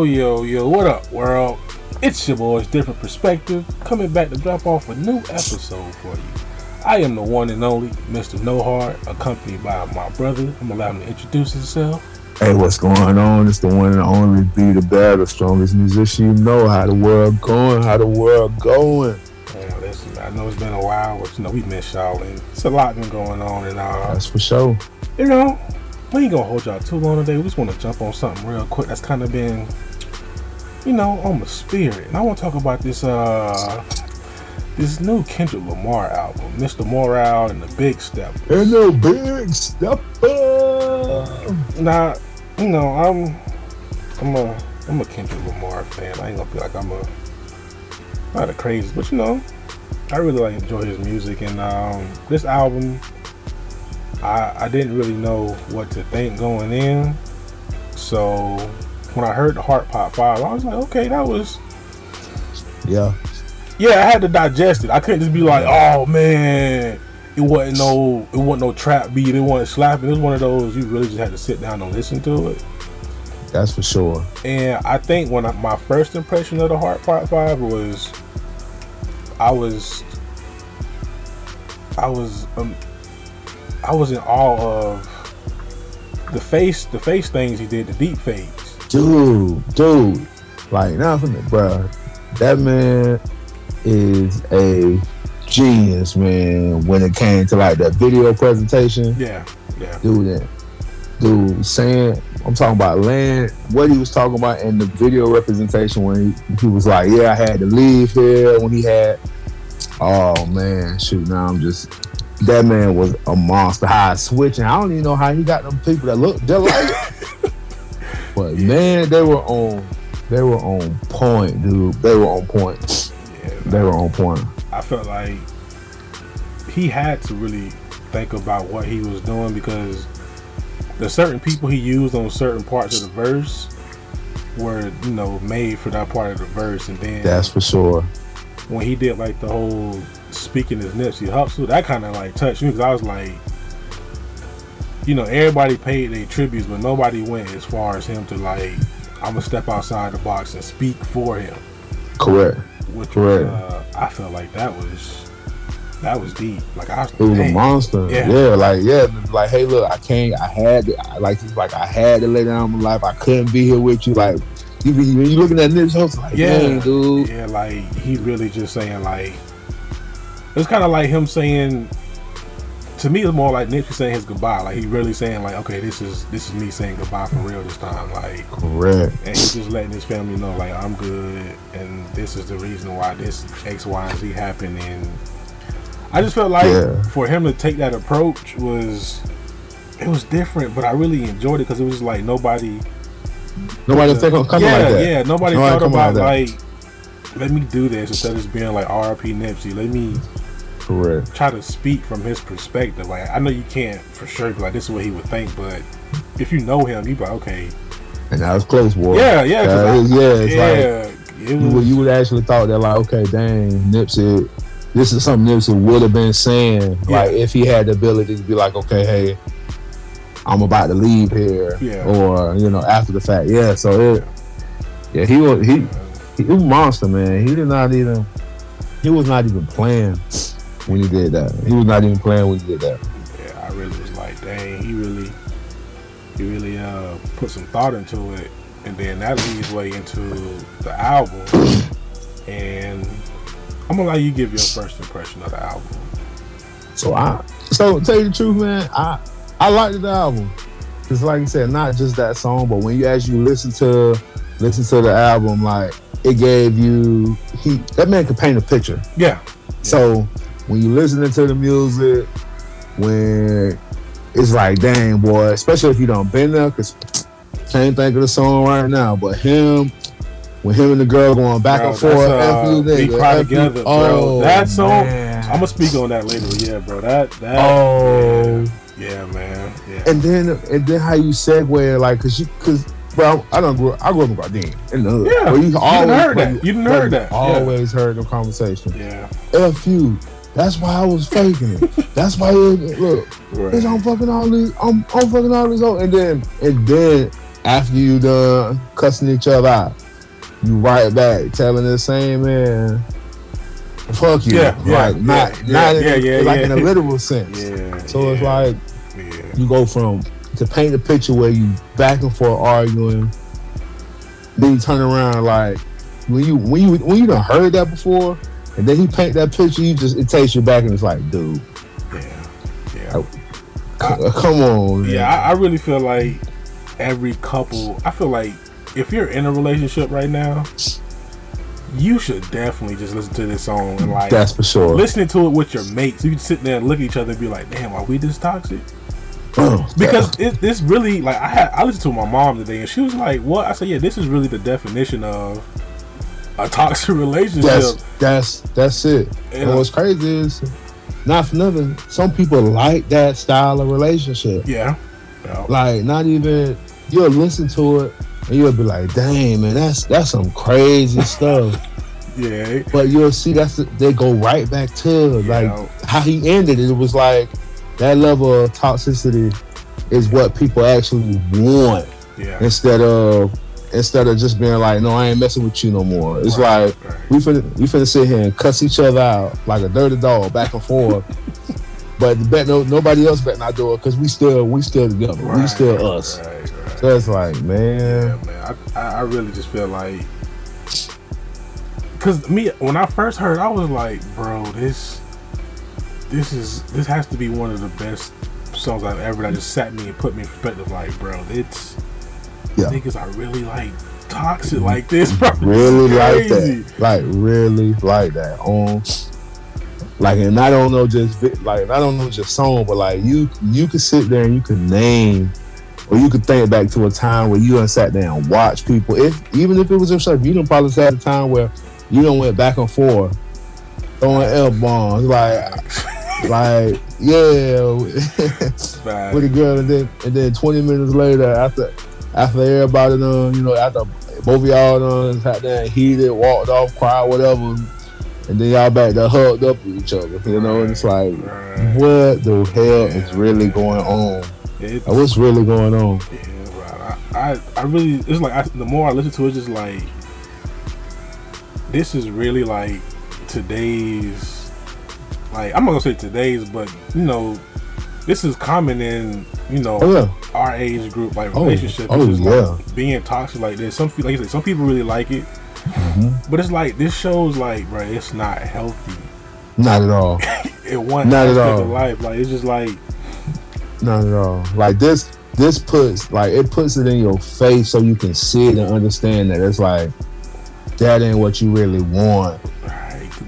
Yo, yo, yo, what up, world? It's your boy's Different Perspective coming back to drop off a new episode for you. I am the one and only Mr. No Hard, accompanied by my brother. I'm gonna allow him to introduce himself. Hey, what's going on? It's the one and only Be the Better, strongest musician you know. How the world going? How the world going? Man, listen, I know it's been a while, but you know we miss y'all, and it's a lot been going on, and uh, That's for sure. you know, we ain't gonna hold y'all too long today. We just want to jump on something real quick that's kind of been, you know, on the spirit. And I want to talk about this uh this new Kendrick Lamar album, Mr. Morale and the Big Step. And no big step up. Now, you know, I'm I'm a I'm a Kendrick Lamar fan. I ain't gonna be like I'm a not a crazy, but you know, I really like enjoy his music and um this album I I didn't really know what to think going in. So when I heard the Heart Part Five, I was like, okay, that was Yeah. yeah, I had to digest it. I couldn't just be like, oh man, it wasn't no it wasn't no trap beat, it wasn't slapping. It was one of those you really just had to sit down and listen to it. That's for sure. And I think when I, my first impression of the Heart Part Five was, I was, I was, um, I was in awe of the face, the face things he did, the deep fakes. Dude, dude. Like, the bruh, that man is a genius, man, when it came to like that video presentation. Yeah, yeah, Dude, that dude saying I'm talking about land, what he was talking about in the video representation when he, he was like, Yeah, I had to leave here when he had oh man, shoot, now I'm just that man was a monster. How I switching. I don't even know how he got them people that look just like But man, they were on they were on point, dude. They were on point. yeah. They were on point. I felt like he had to really think about what he was doing because the certain people he used on certain parts of the verse were, you know, made for that part of the verse, and then That's for sure. when he did like the whole speaking his Nipsey Hussle, that kind of like touched me because I was like, you know, everybody paid their tributes, but nobody went as far as him to like, I'm gonna step outside the box and speak for him. Correct. Which Correct. uh, I felt like that was that was deep. Like I was, It was a monster. Yeah. Yeah. like yeah, like hey, look, I can't. I had to. I- Like he's like I had to lay down my life. I couldn't be here with you. Like you, when you looking at Nipsey Hussle, like Yeah. dang, dude. Yeah, like he really just saying like it's kind of like him saying to me it's more like Nipsey saying his goodbye. Like he really saying like, okay, this is this is me saying goodbye for real this time. Like Correct. and he's just letting his family know like I'm good and this is the reason why this X, Y, and Z happened and I just felt like Yeah. for him to take that approach was it was different, but I really enjoyed it because it was like nobody Nobody think I'm coming yeah, like that. Yeah, nobody Nobody thought about like like, let me do this instead of just being like RP Nipsey. Let me Correct. try to speak from his perspective. Like I know you can't for sure be like this is what he would think, but if you know him, you be like, okay, And that was close, boy. yeah, yeah, Uh, I- yeah, it's like yeah. it you would, you would actually thought that like okay, dang, Nipsey. This is something Nipsey would have been saying, Yeah. like if he had the ability to be like, okay, hey, I'm about to leave here, Yeah. or you know, after the fact, yeah. So it, yeah, he was he he was a monster, man. He did not even he was not even playing when he did that. He was not even playing when he did that. yeah, I really was like, dang, he really, he really uh put some thought into it, and then that leads way into the album, and I'm gonna let you give your first impression of the album. So I so tell you the truth, man. I I liked the album. Cause like you said, not just that song, but when you actually listen to listen to the album, like it gave you he that man could paint a picture. Yeah, So when you listening to the music, when it's like, dang boy, especially if you don't been there, cause can't think of the song right now, but him. When him and the girl going back Bro, and forth, that's, uh, you, nigga, Cry you- Together, bro. Oh, That song, man. I'm gonna speak on that later. Yeah, bro, that that. Oh, yeah, yeah, man. Yeah, and then and then how you segue like cause you cause bro I don't grow I grew up in Gardena in the hood. Yeah, Where you done heard that. You done heard that, yeah. Always heard the conversation. yeah. F you. That's why I was faking it. That's why it, look, Right. bitch, I'm fucking all these I'm I'm fucking all these old and then and then after you done cussing each other out, you right back telling the same man, fuck you. Yeah, yeah, like not yeah, not yeah, in, yeah, like yeah. in a literal sense. Yeah. So it's like yeah. you go from to paint the picture where you back and forth arguing, then you turn around like when you when you when you done heard that before, and then he paint that picture, you just it takes you back and it's like, dude, yeah. Yeah. Oh, c- come on, man. Yeah, I, I really feel like every couple. I feel like if you're in a relationship right now, you should definitely just listen to this song and like that's for sure. listening to it with your mates. You can sit there and look at each other and be like, "Damn, are we this toxic?" Uh, Because it, it's really like I had I listened to my mom today and she was like, "What?" I said, "Yeah, this is really the definition of a toxic relationship." that's that's that's it. Yeah. And what's crazy is not for nothing. Some people like that style of relationship. yeah. Yeah. Like not even you'll listen to it and you'll be like, "Damn, man, that's that's some crazy stuff." Yeah. But you'll see that's they go right back to like Yeah. how he ended it. It was like that level of toxicity is what people actually want Yeah. instead of instead of just being like, "No, I ain't messing with you no more." It's Right, like right. we finna we finna sit here and cuss each other out like a dirty dog back and forth. but bet no nobody else bet not do it because we still we still together. we Right, still us. So it's like, man, Yeah, man. I, I, really just feel like, cause me when I first heard, I was like, bro, this, this is this has to be one of the best songs I've ever. That just sat me and put me in perspective. Like, bro, it's Yeah. niggas are really like toxic like this, bro. really like that. Like really like that. On like and I don't know just like I don't know just song, but like you you could sit there and you could name or you could think back to a time where you done sat there and watched people. If even if it was yourself, you done probably sat at a time where you done went back and forth throwing L bombs like like yeah with a girl and then and then 20 minutes later after after everybody done you know after both of y'all done sat there and heated walked off cried whatever and then y'all back there hugged up with each other you know and it's like Right. what the hell is really going on It- Like, what's really going on Yeah, bro. I, I, I really, it's like I, the more I listen to it, it's just like this is really like today's, like I'm not gonna say today's, but you know, this is common in you know oh yeah our age group, like Oh, relationship. oh, It's yeah. like being toxic like this. Some like you said, some people really like it, Mhm. but it's like this shows like, bro, it's not healthy. not at all it one Not at all. of life, like it's just like not at all like this this puts like it puts it in your face so you can see it and understand that it's like that ain't what you really want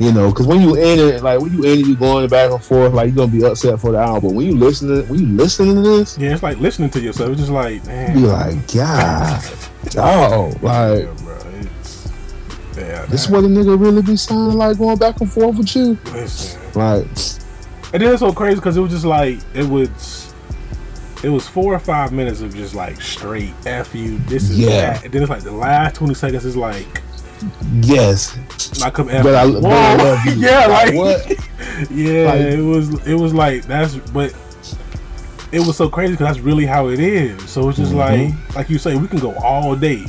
You know, because when you in it, like when you in it, you going back and forth, like you're gonna be upset for the album. When you listen to when you listening to this, yeah, it's like listening to yourself. It's just like, man, you be like, God, oh, like yeah, bro, this what a nigga really be sounding like going back and forth with you. Listen, Like, and then it's so crazy because it was just like it was, it was four or five minutes of just like straight f you. This is Yeah. that. And then it's like the last twenty seconds is like yes, I come but I, but I love you. yeah, like, what? yeah, Like- it was it was like that's but. It was so crazy because that's really how it is. So it's just Mhm. like, like you say, we can go all day,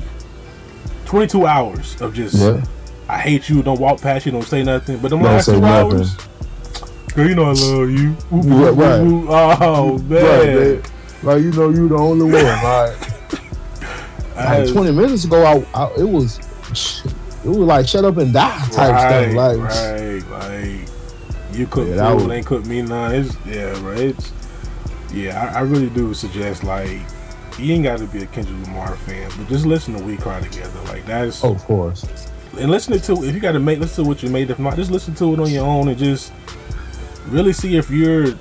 twenty two hours of just Yeah, I hate you, don't walk past you, don't say nothing. But the last two nothing. hours, girl, you know I love you. Woo, woo, Right, woo. Oh man, right. Like you know, you the only one. Like, like 20 minutes ago, I, I it was it was like shut up and die type right, stuff. Like, right, like you cook Yeah, that food, was- ain't cook me none. It's yeah, right. It's yeah. I, I really do suggest like you ain't got to be a Kendrick Lamar fan, but just listen to We Cry Together. Like that's oh, of course. and listen to if you got to make listen to what you made. If not, just listen to it on your own and just really see if you're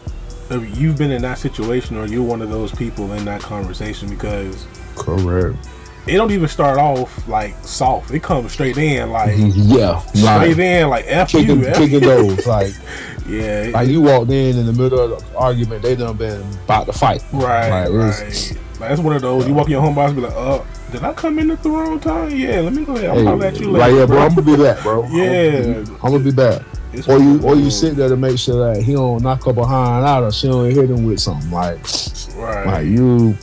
if you've been in that situation or you're one of those people in that conversation because Correct. It don't even start off like soft. It comes straight in like Yeah, straight like in like f kicking, you, F kicking those. Like, Yeah, like you walked in in the middle of the argument, they done been about to fight. right, like, right. Like, that's one of those. You walk in your home box, and be like, "Uh, did I come in at the wrong time? Yeah, let me go ahead. I'll Hey, at you like, later." yeah, bro, I'm gonna be back, bro. Yeah. I'm gonna be back. It's Or you, or you sit there to make sure that he don't knock her behind out, or she don't hit him with something. Like, right, like you,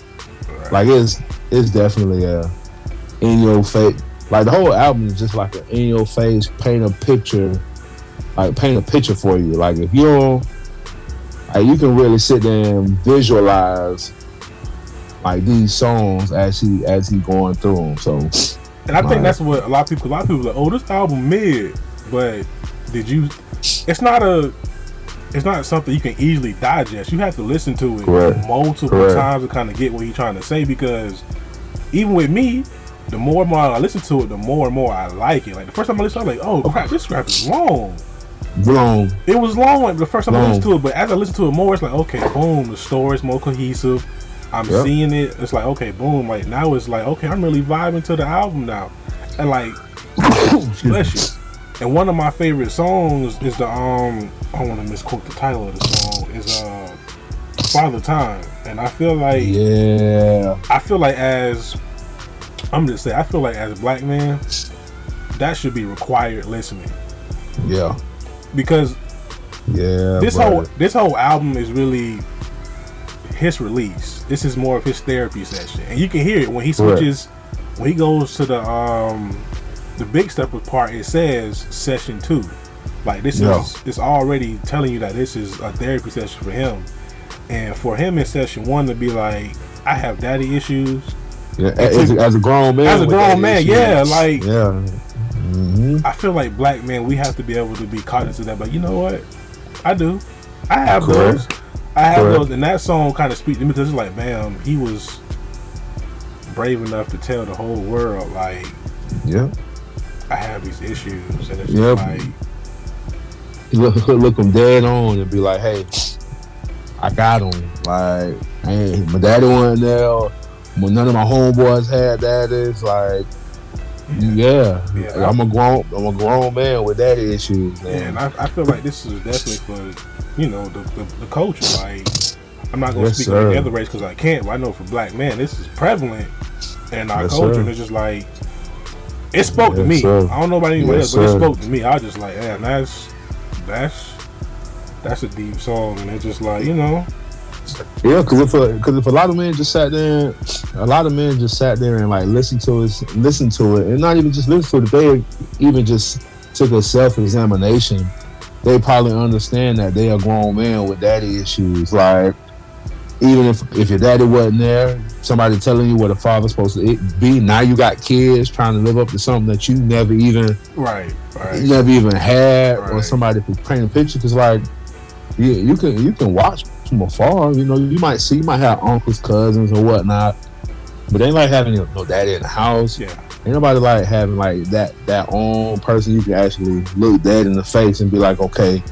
right. like it's it's definitely a in your face. Like the whole album is just like an in your face, paint a picture, like paint a picture for you. Like if you don't, like you can really sit there and visualize like these songs as he as he going through them. So, And I think that's what a lot of people, a lot of people, are like, oh, this album mid, but did you? It's not a, it's not something you can easily digest. You have to listen to it Correct. multiple Correct. times to kind of get what he's trying to say. Because even with me, the more and more I listen to it, the more and more I like it. Like the first time I listened, I was like, oh crap, this rap is long. long, It was long the first time I Long. listened to it, but as I listen to it more, it's like, okay, boom, the story is more cohesive. I'm Yep. seeing it. It's like, okay, boom. Like now it's like, okay, I'm really vibing to the album now, and like, bless you. And one of my favorite songs is the um, I want to misquote the title of the song is uh, Father Time, and I feel like yeah, I feel like as I'm just say I feel like as a black man, that should be required listening yeah, because yeah. this brother. whole this whole album is really his release. This is more of his therapy session, and you can hear it when he switches when he goes to the um the big stepper part. It says session two. Like this Yeah. is it's already telling you that this is a therapy session for him, and for him in session one to be like, I have daddy issues. yeah, as, as a grown man, As a grown man, issue, yeah, like yeah. hmm I feel like black men, we have to be able to be cognizant of that. But you know what? I do. I have Correct. those. I have Correct. those, and that song kind of speaks to me because it's like, man, he was brave enough to tell the whole world, like, Yeah, I have these issues, and it's Yep. like, look, look them dead on and be like, hey, I got him. Like, hey, my daddy wasn't there. None of my homeboys had daddies. Like, yeah, Yeah. I'm a grown, I'm a grown man with daddy issues. yeah, Man. and I, I feel like this is definitely for, you know, the, the, the culture. Like, I'm not going to Yes, speak sir. on the other race because I can't, but I know for black men, this is prevalent in our Yes, culture, sir. and it's just like, it spoke to me. sir. I don't know about anybody Yes, else, but it spoke to me. I was just like, man, that's that's that's a deep song, and it's just like you know, Yeah, because if a, cause if a lot of men just sat there, a lot of men just sat there and like listened to it, listen to it, and not even just listen to it, they even just took a self examination. They probably understand that they are grown men with daddy issues. Like even if if your daddy wasn't there, somebody telling you what a father's supposed to be. Now you got kids trying to live up to something that you never even right, right, never even had, or somebody could paint a picture. Because like, you, you can you can watch from afar. You know, you might see, you might have uncles, cousins, or whatnot, but they ain't like having no daddy in the house. yeah, Ain't nobody like having like that that own person you can actually look dead in the face and be like, okay,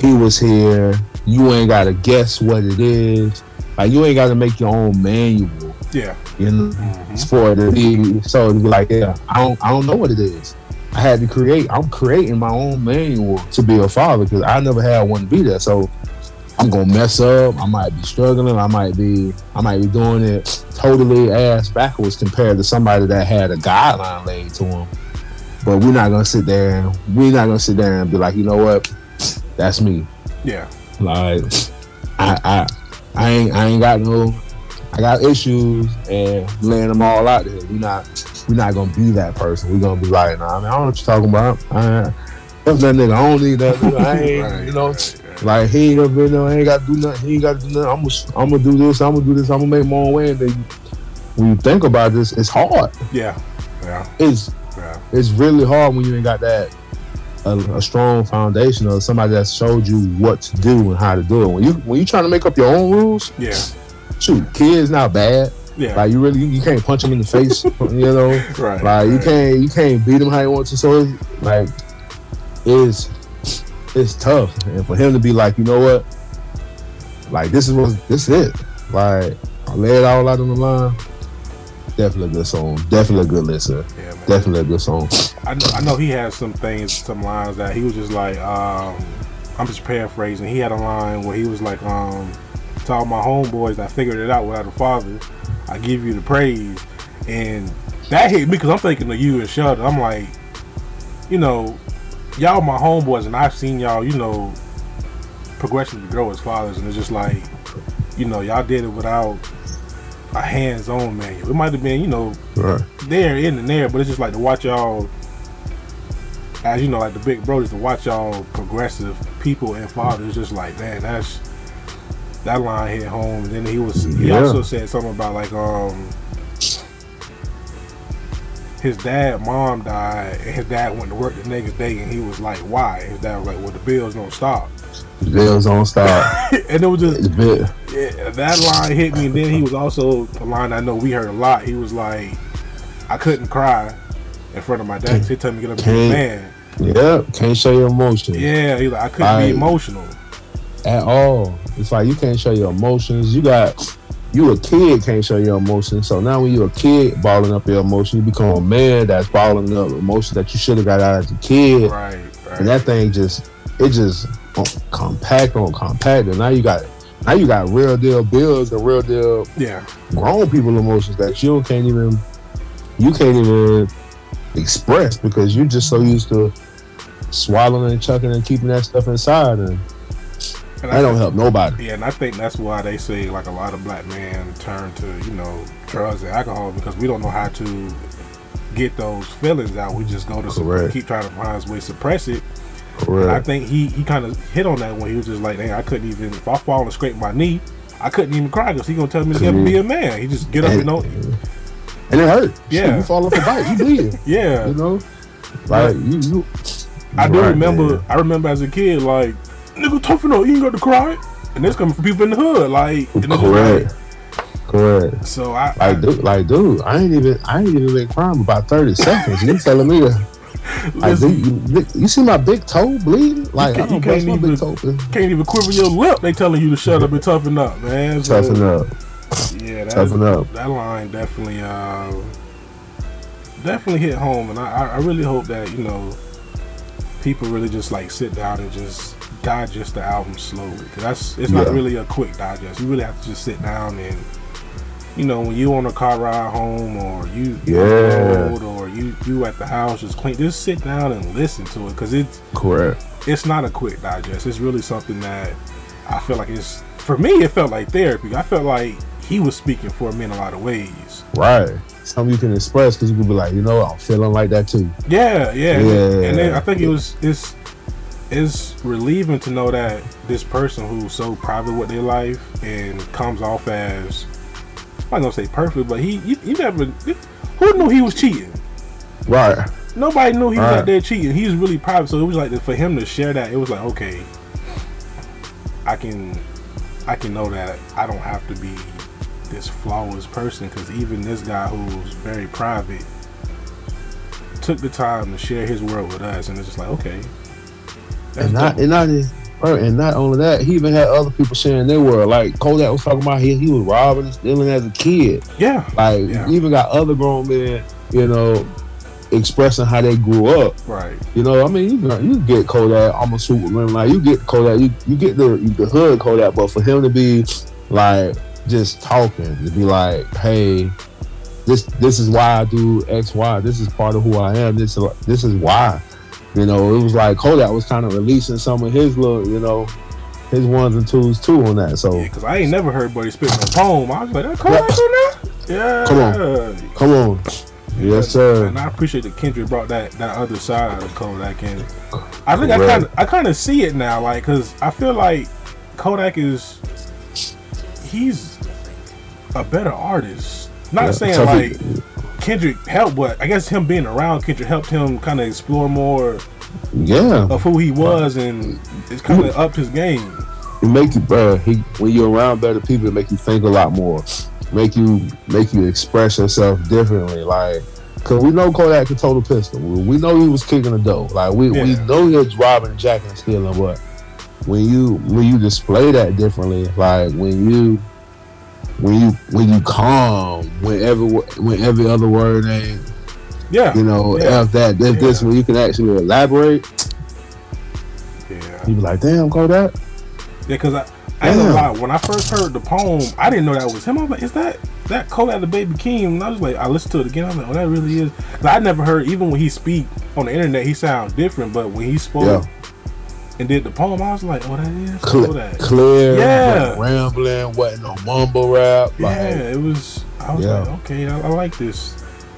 he was here. You ain't gotta guess what it is. Like you ain't gotta make your own manual. yeah, You know, Mhm. it's for it to so to be like, yeah, I don't I don't know what it is. I had to create. I'm creating my own manual to be a father because I never had one to be there. So I'm gonna mess up. I might be struggling. I might be I might be doing it totally ass backwards compared to somebody that had a guideline laid to them. But we're not gonna sit there and we're not gonna sit there and be like, you know what, that's me. yeah, Like I I I ain't I ain't got no I got issues and laying them all out there. We not we not gonna be that person. We gonna be like, nah, I, mean, I don't know what you're talking about. I ain't- that nigga. I don't need that. Nigga. I ain't, right, you know, right, right. like he ain't gonna be there. I ain't gotta do nothing. He ain't gotta do nothing. I'm gonna, I'm gonna do this. I'm gonna do this. I'm gonna make my own way. And then when you think about this, it's hard. yeah, yeah, It's yeah, it's really hard when you ain't got that a, a strong foundation or somebody that showed you what to do and how to do it. When you when you trying to make up your own rules, yeah, shoot, kids not bad. yeah, Like you really you, can't punch them in the face, you know. right, Like you can't you can't beat them how you want to. So it's, like it's it's tough, and for him to be like, you know what, like this is what this is it. Like I lay it all out on the line. Definitely a good song. Definitely a good listen. Yeah. Definitely a good song. I know, I know he had some things, some lines that he was just like, um, I'm just paraphrasing. He had a line where he was like, um, to all my homeboys I figured it out without a father, I give you the praise. And that hit me because I'm thinking of you and Sheldon. I'm like, you know, y'all my homeboys, and I've seen y'all, you know, progressively grow as fathers. And it's just like, you know, y'all did it without a hands-on manual. It might have been, you know, Right. there in and there, but it's just like to watch y'all, as you know, like the big brothers to watch y'all progressive people and fathers. Just like man, that's that line hit home. And then he was he Yeah. also said something about like um his dad, mom died, and his dad went to work the next day, and he was like, "Why?" His dad was like, "Well, the bills don't stop," The bills don't stop. and it was just yeah, that line hit me. And then he was also a line I know we heard a lot. He was like, I couldn't cry in front of my dad. He told me to get up and be a man. Yeah, can't show your emotions Yeah, like I couldn't Right. be emotional. at all. It's like you can't show your emotions. You got you a kid can't show your emotions. So now when you're a kid balling up your emotions, you become a man that's balling up emotions that you should have got out as a kid. Right, right. And that thing just it just on- compact on compact. And now you got now you got real deal bills and real deal yeah, grown people emotions that you can't even you can't even express because you're just so used to swallowing and chucking and keeping that stuff inside and and that don't help nobody. Yeah, and I think that's why they say like a lot of black men turn to you know drugs and alcohol because we don't know how to get those feelings out. We just go to Correct. keep trying to find ways to suppress it. And I think he he kind of hit on that when he was just like, "Hey, I couldn't even if I fall and scrape my knee, I couldn't even cry because he gonna tell me to be a man. He just get up and And, know, and it hurt. Yeah. Shit, you fall off a bike, you bleeding. yeah." You know? Like you you I do Right, remember. man. I remember as a kid, like nigga, toughen up. You ain't got to cry. And this coming from people in the hood, like and it's just correct. Correct. So I, I Like dude, like dude, I ain't even I ain't even been crying about thirty seconds. You telling me to like listen, dude, you, you see my big toe bleeding? Like can't- I you don't bust can't my even- big toe. can't even quiver your lip. They telling you to shut up and toughen up, man. So, Toughen up. Yeah, that, Toughen up. that line definitely, uh, definitely hit home, and I, I- really hope that you know people really just like sit down and just digest the album slowly. Cause that's it's not Yeah. really a quick digest. You really have to just sit down and you know when you on a car ride home or you you on the Yeah. or you you at the house just clean. Just sit down and listen to it because it's Correct. it's not a quick digest. It's really something that I feel like it's for me. It felt like therapy. I felt like he was speaking for me in a lot of ways. Right. Something you can express because you can be like, you know, I'm feeling like that too. Yeah, yeah. Yeah. And then I think it was it's it's relieving to know that this person who's so private with their life and comes off as I'm not gonna say perfect, but he you, you never who knew he was cheating. Right. Nobody knew he was Right. out there cheating. He was really private, so it was like for him to share that. It was like okay, I can, I can know that I don't have to be this flawless person because even this guy who's very private took the time to share his world with us, and it's just like okay, And not and not and not only that, he even had other people sharing their world. Like Kodak was talking about he he was robbing and stealing as a kid. yeah, Like Yeah. even got other grown men, you know, expressing how they grew up. right, You know, I mean, you you get Kodak, I'm a Superman. Like you get Kodak, you, you get the the hood Kodak, but for him to be like just talking, to be like, hey, this this is why I do X, Y. This is part of who I am. This is this is why. You know, it was like Kodak was kind of releasing some of his little, you know, his ones and twos too on that. So yeah, because I ain't never heard Buddy spit no poem. I was like, that Kodak on that? Yeah, Come on. come on, yes sir. And I appreciate that Kendrick brought that that other side of Kodak in. I think I kind of I kind of see it now, like, cause I feel like Kodak is he's a better artist. Not Yeah, saying like Kendrick helped, but I guess him being around Kendrick helped him kind of explore more Yeah, of who he was, and it's kind of upped his game. it make you, bro. He when you're around better people, it make you think a lot more. Make you make you express yourself differently. Like, cause we know Kodak could total pistol. We we know he was kicking the dough. Like we, we know he was robbing, jacking, and stealing. But when you when you display that differently, like when you when you when you calm, whenever when every other word ain't Yeah, you know Yeah. if that if this Yeah. when you can actually elaborate, yeah. you be like, damn, Kodak. Yeah, because I, I ain't gonna lie, when I first heard the poem, I didn't know that was him. I was like, is that that Kodak the Baby King? And I was like, I listened to it again. I was like, oh, that really is. I never heard, even when he speak on the internet, he sounds different. But when he spoke, Yeah. And did the poem, I was like, oh, that is Clear, oh, that. clear Yeah. rambling, wasn't no mumble rap. Like, Yeah, it was. I was Yeah. like, okay, I, I like this.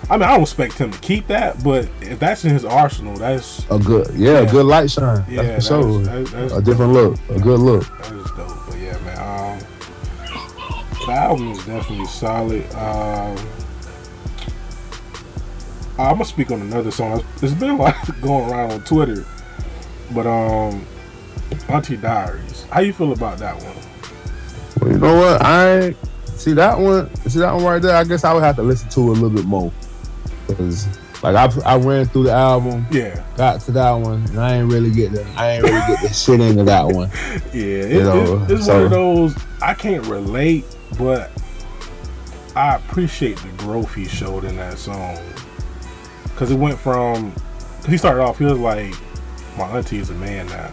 I mean, I don't expect him to keep that, but if that's in his arsenal, that's a good, yeah, a good light shine. yeah, that's for sure. that's, that's, a different look, a good look. That is dope. But yeah, man. Um, the album is definitely solid. Um, I'm gonna speak on another song. There's been a lot going around on Twitter, but um, Auntie Diaries. How you feel about that one? Well, you know what? I ain't- see that one. See that one right there. I guess I would have to listen to it a little bit more because, like, I I ran through the album, Yeah, got to that one, and I ain't really get the I ain't really get the shit into that one. yeah. It, You know, it- it's so- one of those I can't relate, but I appreciate the growth he showed in that song because it went from he started off he was like my auntie is a man now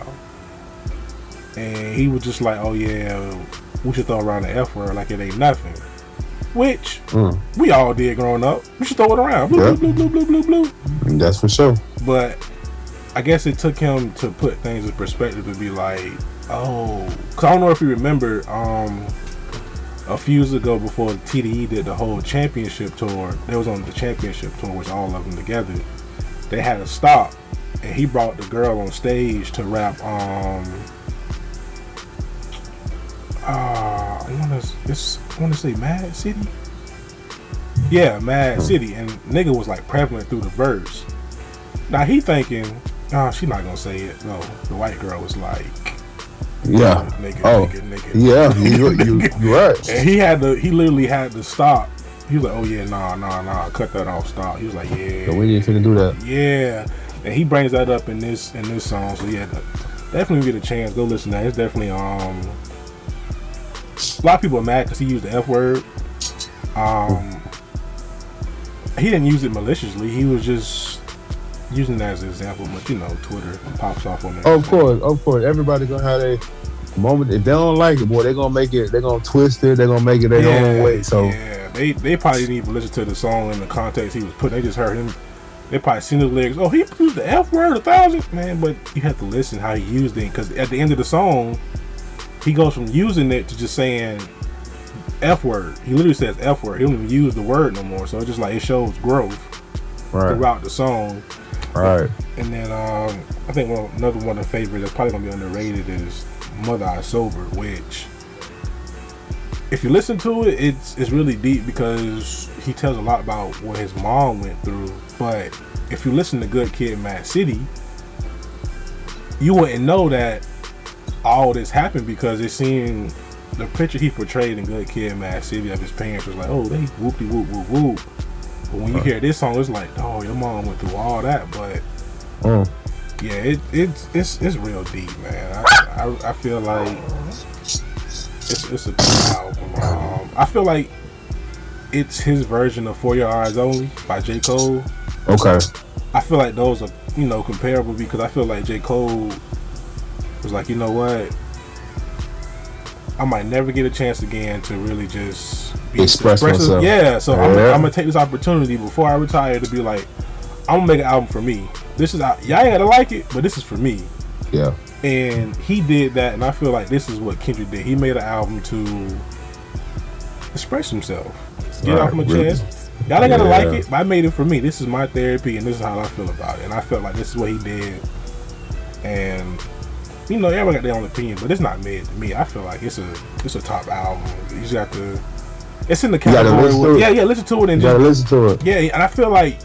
and he was just like oh yeah we should throw around the f word like it ain't nothing which Mm, we all did growing up we should throw it around Yeah. blue, blue, blue, blue, blue, blue. that's for sure. but I guess it took him to put things in perspective to be like, oh, because I don't know if you remember, um, a few years ago before TDE did the whole championship tour, they was on the championship tour, which all of them together. They had a stop, and he brought the girl on stage to rap. Um, uh, I want to, this, I want to say Mad City. Yeah, Mad City, and nigga was like prevalent through the verse. Now he thinking, oh, she not gonna say it. No, the white girl was like, Yeah. nigga, Oh. nigga, nigga. Yeah, you you you right. And he had to, he literally had to stop. He was like, oh yeah, nah, nah, nah, cut that off, stop. He was like, yeah, So we ain't finna do that. yeah. And he brings that up in this in this song. So yeah, definitely get a chance. Go listen to that. It's definitely um. A lot of people are mad because he used the f word. Um, he didn't use it maliciously. He was just using that as an example. But you know, Twitter pops off on that. Of course, of course. Everybody gonna have a moment. If they don't like it, boy, they're gonna make it. They're gonna twist it. They're gonna make it their own way. So yeah, they they probably didn't even listen to the song in the context he was put. They just heard him. They probably seen the lyrics. Oh, he used the F word a thousand, man. But you have to listen how he used it because at the end of the song, he goes from using it to just saying F word. He literally says F word. He don't even use the word no more. So it's just like it shows growth right, throughout the song. right. And then um, I think one, another one of the favorites that's probably gonna be underrated is Mother I Sober, which if you listen to it, it's it's really deep because he tells a lot about what his mom went through. But if you listen to Good Kid, Mad City, you wouldn't know that all this happened because it seemed the picture he portrayed in Good Kid, Mad City of his parents was like, oh, they whoopty whoop whoop whoop. But when you hear this song, it's like, oh, your mom went through all that, but Mm. yeah, it, it's it's it's real deep, man. I, I, I feel like it's it's a good album. Um, I feel like it's his version of For Your Eyes Only by J Cole. Okay. I feel like those are you know comparable because I feel like J Cole was like, you know what, I might never get a chance again to really just be Express myself. Yeah, so I'm, Yeah. I'm gonna take this opportunity before I retire to be like, I'm gonna make an album for me. This is y'all ain't gotta like it, but this is for me. Yeah. And he did that, and I feel like this is what Kendrick did. He made an album to express himself, get Right, off my really. chest. Y'all ain't gotta like it, but I made it for me. This is my therapy, and this is how I feel about it. And I felt like this is what he did. And you know, everybody got their own opinion, but it's not mid to me. I feel like it's a it's a top album. You just got to. It's in the category. listen to it. yeah, yeah. Listen to it and You just listen to it. yeah, and I feel like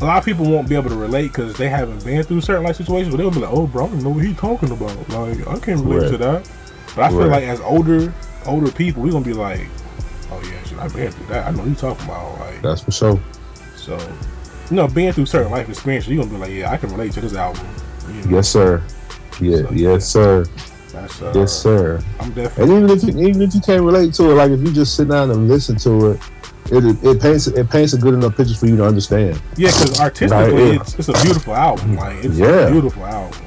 a lot of people won't be able to relate because they haven't been through certain like situations. But they'll be like, "Oh, bro, I don't know what he's talking about. Like, I can't relate to that." But I feel Right. like as older older people, we're gonna be like, "Oh yeah, shit, I've been through that. I know what he's talking about." Like, That's for sure. so you know, being through certain life experiences, you're gonna be like, "Yeah, I can relate to this album." You know, Yes, sir. Yeah. So, Yes, sir. uh, Yes, sir. I'm definitely. And even if you, even if you can't relate to it, like if you just sit down and listen to it, it it paints it paints a good enough picture for you to understand. yeah, because artistically, it's it's a beautiful album. Like, it's Yeah. a beautiful album.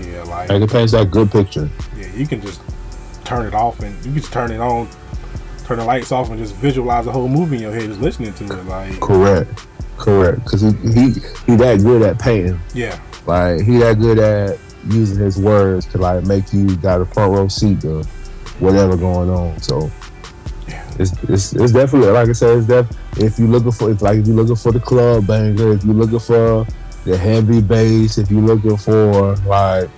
Yeah, like Like it paints that good picture. Yeah, you can just turn it off and you can just turn it on, turn the lights off and just visualize the whole movie in your head just listening to it. Like, Correct. Correct. Because he, he he that good at painting. yeah, Like he that good at using his words to like make you got a front row seat to whatever going on. So it's, it's, it's definitely like I said, it's def if you're looking for if like if you're looking for the club banger, if you're looking for the heavy bass, if you're looking for like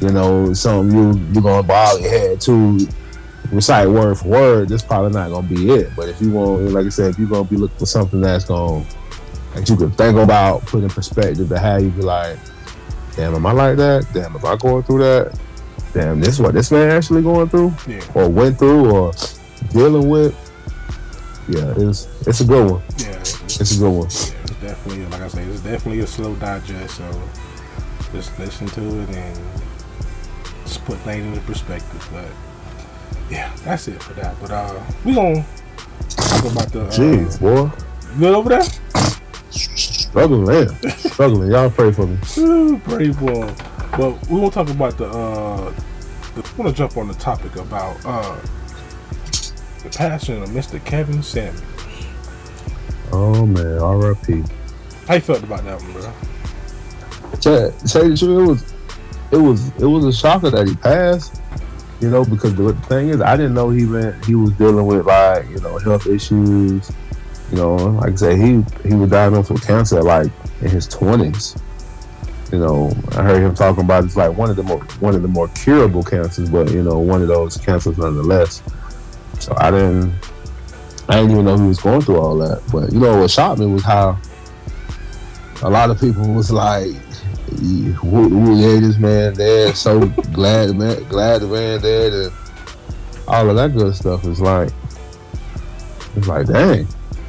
you know something you you're gonna bob your head to recite word for word, that's probably not gonna be it. But if you want, like I said, if you're gonna be looking for something that's gonna that you can think about, put in perspective to how you be like, damn, am I like that? Damn, am I going through that? Damn, this is what this man actually going through, Yeah. or went through, or dealing with. Yeah, it's it's a good one. Yeah. It's a good one. Yeah, it's definitely like I say, it's definitely a slow digest. So just listen to it and just put things into perspective. But yeah, that's it for that. But uh, we gonna talk about the. Uh, Jeez, boy, Good over there. struggling, man, struggling. Y'all pray for me. Ooh, Pray for him. But we gonna talk about the. uh the, I want to jump on the topic about uh the passing of Mr. Kevin Samuels. Oh man, R.I.P. How you felt about that one, bro? Say, say the truth, it was, it was, it was a shocker that he passed. You know, because the thing is, I didn't know he went, he was dealing with like, you know, health issues. You know, like I said, he he was diagnosed with cancer like in his twenties. You know, I heard him talking about it's like one of the more one of the more curable cancers, but you know, one of those cancers nonetheless. So I didn't, I didn't even know he was going through all that. But you know, what shocked me was how a lot of people was like, "Who, who yeah, this man dead? So glad man, glad the man dead, and all of that good stuff." Is like, it's like, dang,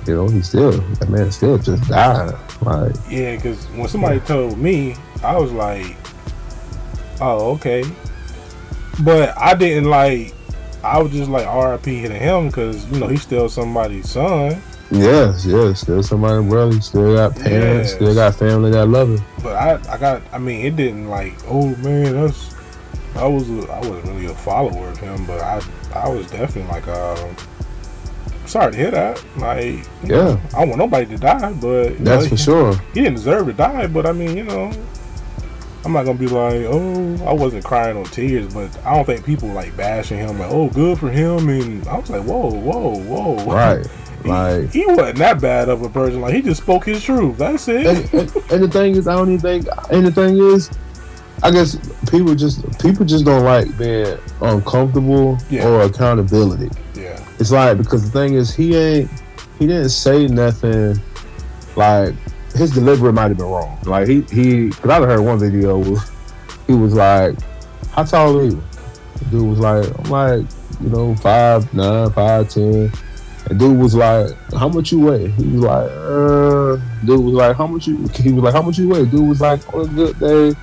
you know, he still that man still just died. Like, Yeah, because when somebody told me, I was like, "Oh, okay," but I didn't like. I was just like R.I.P. to him because you know he's still somebody's son. yes, yes, still somebody brother, still got parents, Yes. still got family that love him. But I, I got. I mean, it didn't like. Oh man, that's. I was. A, I wasn't really a follower of him, but I. I was definitely like. Um, sorry to hear that. Like. Yeah. I don't want nobody to die, but That's know, for sure. he didn't deserve to die, but I mean, you know, I'm not gonna be like, oh, I wasn't crying on tears, but I don't think people like bashing him like, oh, good for him, and I was like, whoa, whoa, whoa, Right. He, Like, he wasn't that bad of a person. Like he just spoke his truth. That's it. and, and, and the thing is, I don't even think. And the thing is, I guess people just people just don't like being uncomfortable Yeah. or accountability. It's like because the thing is, he ain't he didn't say nothing. Like his delivery might have been wrong. Like he he because I heard one video was he was like, "How tall are you?" Dude was like, "I'm like you know five nine, five ten." And dude was like, "How much you weigh?" He was like, "Uh." Dude was like, "How much you?" He was like, "How much you weigh?" Dude was like, "On a good day,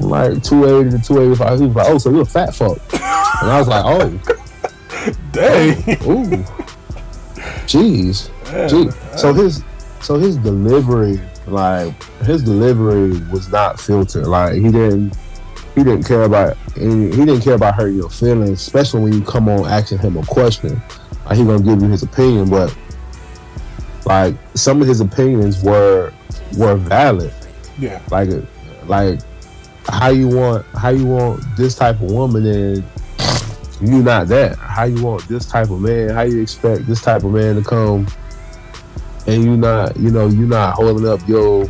like two eighty to two eighty five. He was like, "Oh, so you're a fat fuck?" And I was like, "Oh." Dang. Ooh. Jeez. Gee. So his so his delivery, like his delivery was not filtered. Like he didn't he didn't care about any he didn't care about hurting your feelings, especially when you come on asking him a question. Like he gonna give you his opinion, but like some of his opinions were were valid. yeah, Like like how you want how you want this type of woman and you not that. How you want this type of man? How you expect this type of man to come and you not you know you not holding up your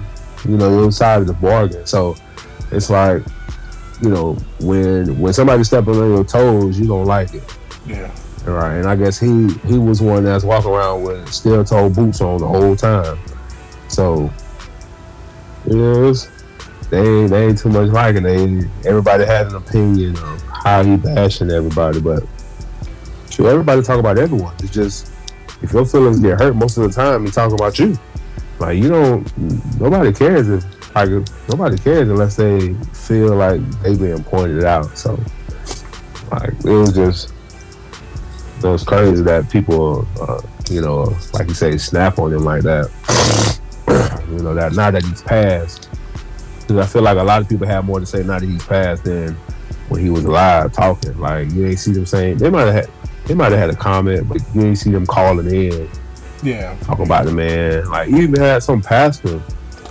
you know your side of the bargain. So it's like you know when when somebody stepping on your toes, you don't like it. yeah, Right, and I guess he he was one that's walking around with steel toe boots on the whole time. So it is they ain't, they ain't too much liking. They everybody had an opinion of how he bashing everybody, but sure, everybody talk about everyone. It's just if your feelings get hurt most of the time, he talk about you. Like you don't, nobody cares if like nobody cares unless they feel like they being pointed out. So like it was just it was crazy that people, uh, you know, like you say, snap on him like that. you know that now that he's passed, because I feel like a lot of people have more to say now that he's passed than when he was alive talking. Like you ain't see them saying they might have had they might have had a comment, but you ain't see them calling in yeah, talking about the man. Like you even had some pastor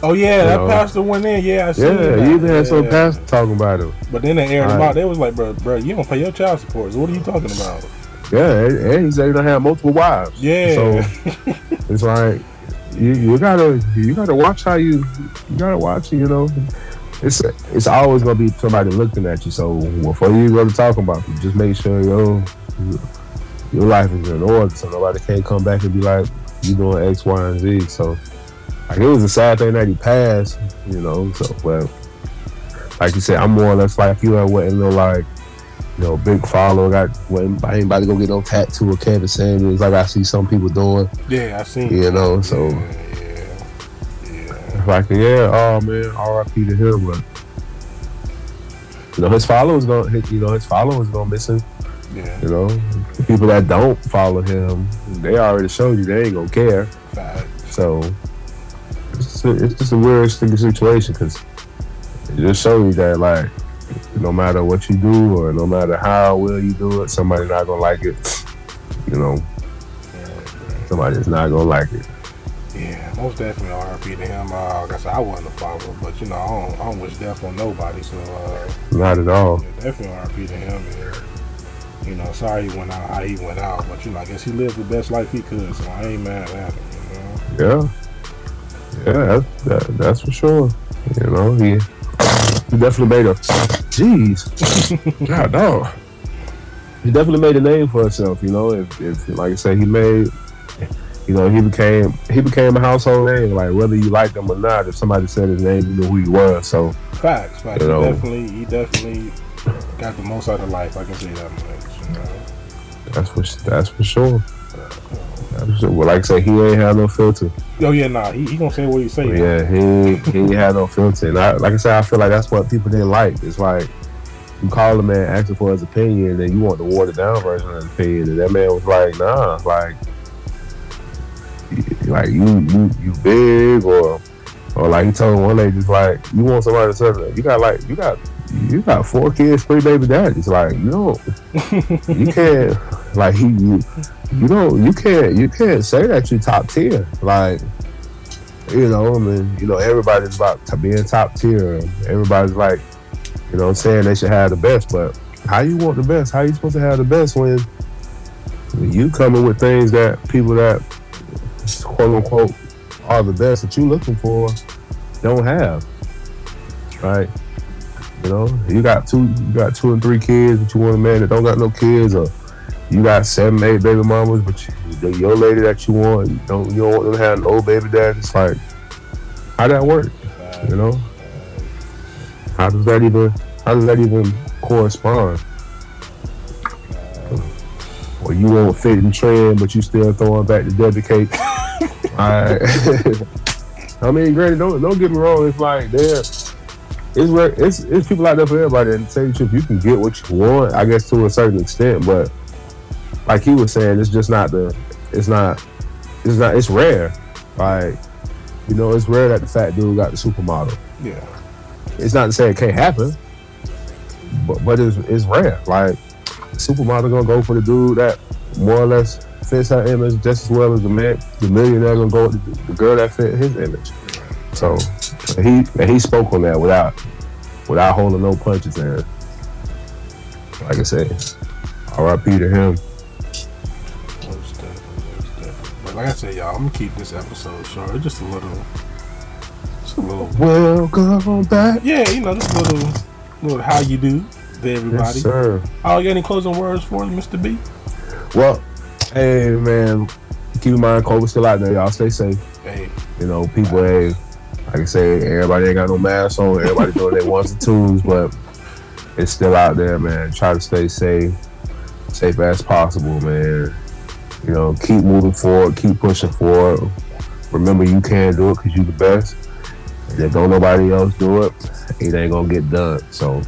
Oh yeah, that know. pastor went in. Yeah, I see. Yeah, you even had some pastor talking about him. But then they aired him out. They was like, bro, bro, you don't pay your child support. So what are you talking about? Yeah, and, and he said he don't have multiple wives. Yeah. So it's like you, you gotta you gotta watch how you you gotta watch you know. It's it's always gonna be somebody looking at you. So before you go to talking about it, just make sure your your life is in order, so nobody can't come back and be like you doing X, Y, and Z. So like it was a sad thing that he passed, you know. So but like you said, I'm more or less like you. I wasn't no like you know big follower. Got wasn't, I ain't about to go get no tattoo of Kevin Samuels like I see some people doing. yeah, I seen. You know, so- yeah, yeah. Like, yeah, oh man, R.I.P. to him, but you know, his followers gonna, his, you know, his followers gonna miss him. yeah. You know, the people that don't follow him, they already showed you they ain't gonna care. So it's just a, it's just a weird situation because it just shows you that like, no matter what you do or no matter how well you do it, somebody not gonna like it. You know, somebody's not gonna like it. Yeah, most definitely RP to him. Uh, like I said, I wasn't a follower, but you know, I don't, I don't wish death on nobody. So uh, Not at all. yeah, definitely RP to him. And, you know, sorry he went out how he went out, but you know, I guess he lived the best life he could. So I ain't mad at him. You know. Yeah, yeah, that, that, that's for sure. You know, he he definitely made a. Jeez, God no. He definitely made a name for himself. You know, if, if like I said, he made. You know, he became he became a household name. Like whether you liked him or not, if somebody said his name, you knew who he was. So Facts, facts. You He definitely, he definitely got the most out of life. I can say that much. You know. that's for that's for sure. That's for. Well, like I said, he ain't had no filter. Oh yeah, nah, he, he gonna say what he say. Yeah, he he ain't had no filter. And I, like I said, I feel like that's what people didn't like. It's like you call a man asking for his opinion, and then you want the watered down version of his opinion, and that man was like, "Nah, like, like you you you big or or like he told one lady, just like you want somebody to say you, you got like you got you got four kids, three baby daddies. Like don't you can't like he you you don't you can't you can't say that you top tier like." you know, I mean, you know, everybody's about to being top tier. Everybody's like, you know, I'm saying they should have the best, but how you want the best? How you supposed to have the best when you coming with things that people that quote unquote are the best that you're looking for don't have, right? You know, you got two, you got two and three kids, but you want a man that don't got no kids, or you got seven, eight baby mamas, but you, your lady that you want, you don't, you don't want them have an old baby dad. It's like, how that work? You know, how does that even, how does that even correspond? Or you won't fit in trend, but you still throwing back the Debbie cake. Alright. I mean, granted, don't don't get me wrong. It's like there, it's re- it's it's people out there for everybody. And to tell you the truth, you can get what you want, I guess, to a certain extent. But like he was saying, it's just not the, it's not, it's not, it's rare. Like, you know, it's rare that the fat dude got the supermodel. Yeah. It's not to say it can't happen, but but it's it's rare. Like, supermodel gonna go for the dude that more or less fits her image just as well as the man, the millionaire gonna go with the, girl that fit his image. So he and he spoke on that without without holding no punches and like I said, R.I.P. to him. Most definitely, most definitely. But like I said, y'all, I'm gonna keep this episode short. Just a little, just a little. Welcome back. Yeah, you know, just a little, little how you do to everybody. Yes, sir. Oh, you got any closing words for us, Mr. B? Well, hey man, keep in mind COVID's still out there, y'all. Stay safe. Hey, You know, people, hey, like I say, everybody ain't got no mask on. Everybody doing their ones and twos, but it's still out there, man. Try to stay safe, safe as possible, man. You know, keep moving forward, keep pushing forward. Remember, you can do it because you're the best. And if don't nobody else do it, it ain't gonna get done. So,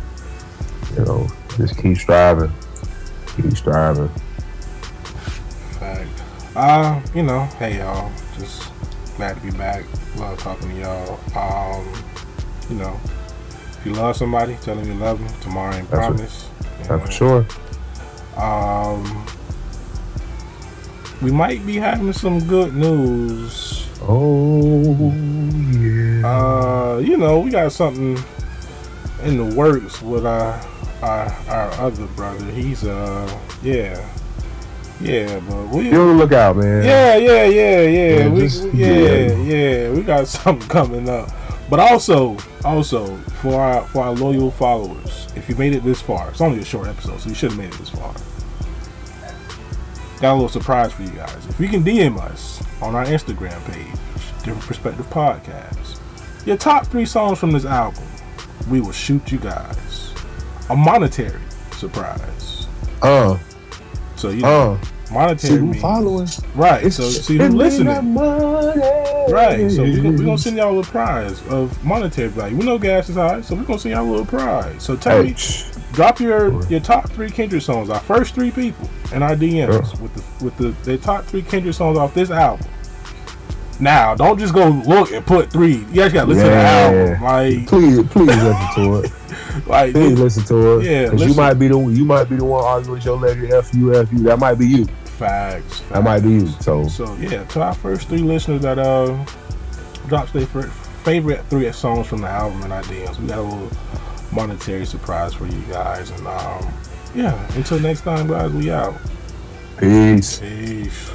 you know, just keep striving, keep striving. Uh, you know, hey y'all, just glad to be back. Love talking to y'all. Um, you know, if you love somebody, tell them you love them. Tomorrow ain't That's promise. That's for sure. Um, we might be having some good news. Oh yeah. Uh, you know, we got something in the works with our our, our other brother. He's uh, yeah, yeah, but we. Be on the lookout, man. Yeah, yeah, yeah, yeah. Yeah, we, just- yeah, yeah. yeah, We got something coming up. But also, also for our for our loyal followers, if you made it this far, it's only a short episode, so you should have made it this far. Got a little surprise for you guys. If you can DM us on our Instagram page, Different Perspective Podcast, your top three songs from this album, we will shoot you guys a monetary surprise. Uh, So you know, uh. Monetary See who following? right. So see who listening. Right, so we're gonna, we gonna send y'all a prize of monetary value. We know gas is high, so we're gonna send y'all a little prize. So tell Hey, me, drop your your top three Kendrick songs. Our first three people in our DMs with the with the their top three Kendrick songs off this album. Now, don't just go look and put three. You guys gotta listen Yeah. to the album. Like, please, please listen to it. like Please listen to us. Yeah, because you might be the you might be the one arguing with your lady. F you, F you. That might be you. facts, That might be you. So So yeah, to our first three listeners that uh drops their favorite three songs from the album our DMs, we got a little monetary surprise for you guys. And um, yeah, until next time, guys, we out. peace. Peace.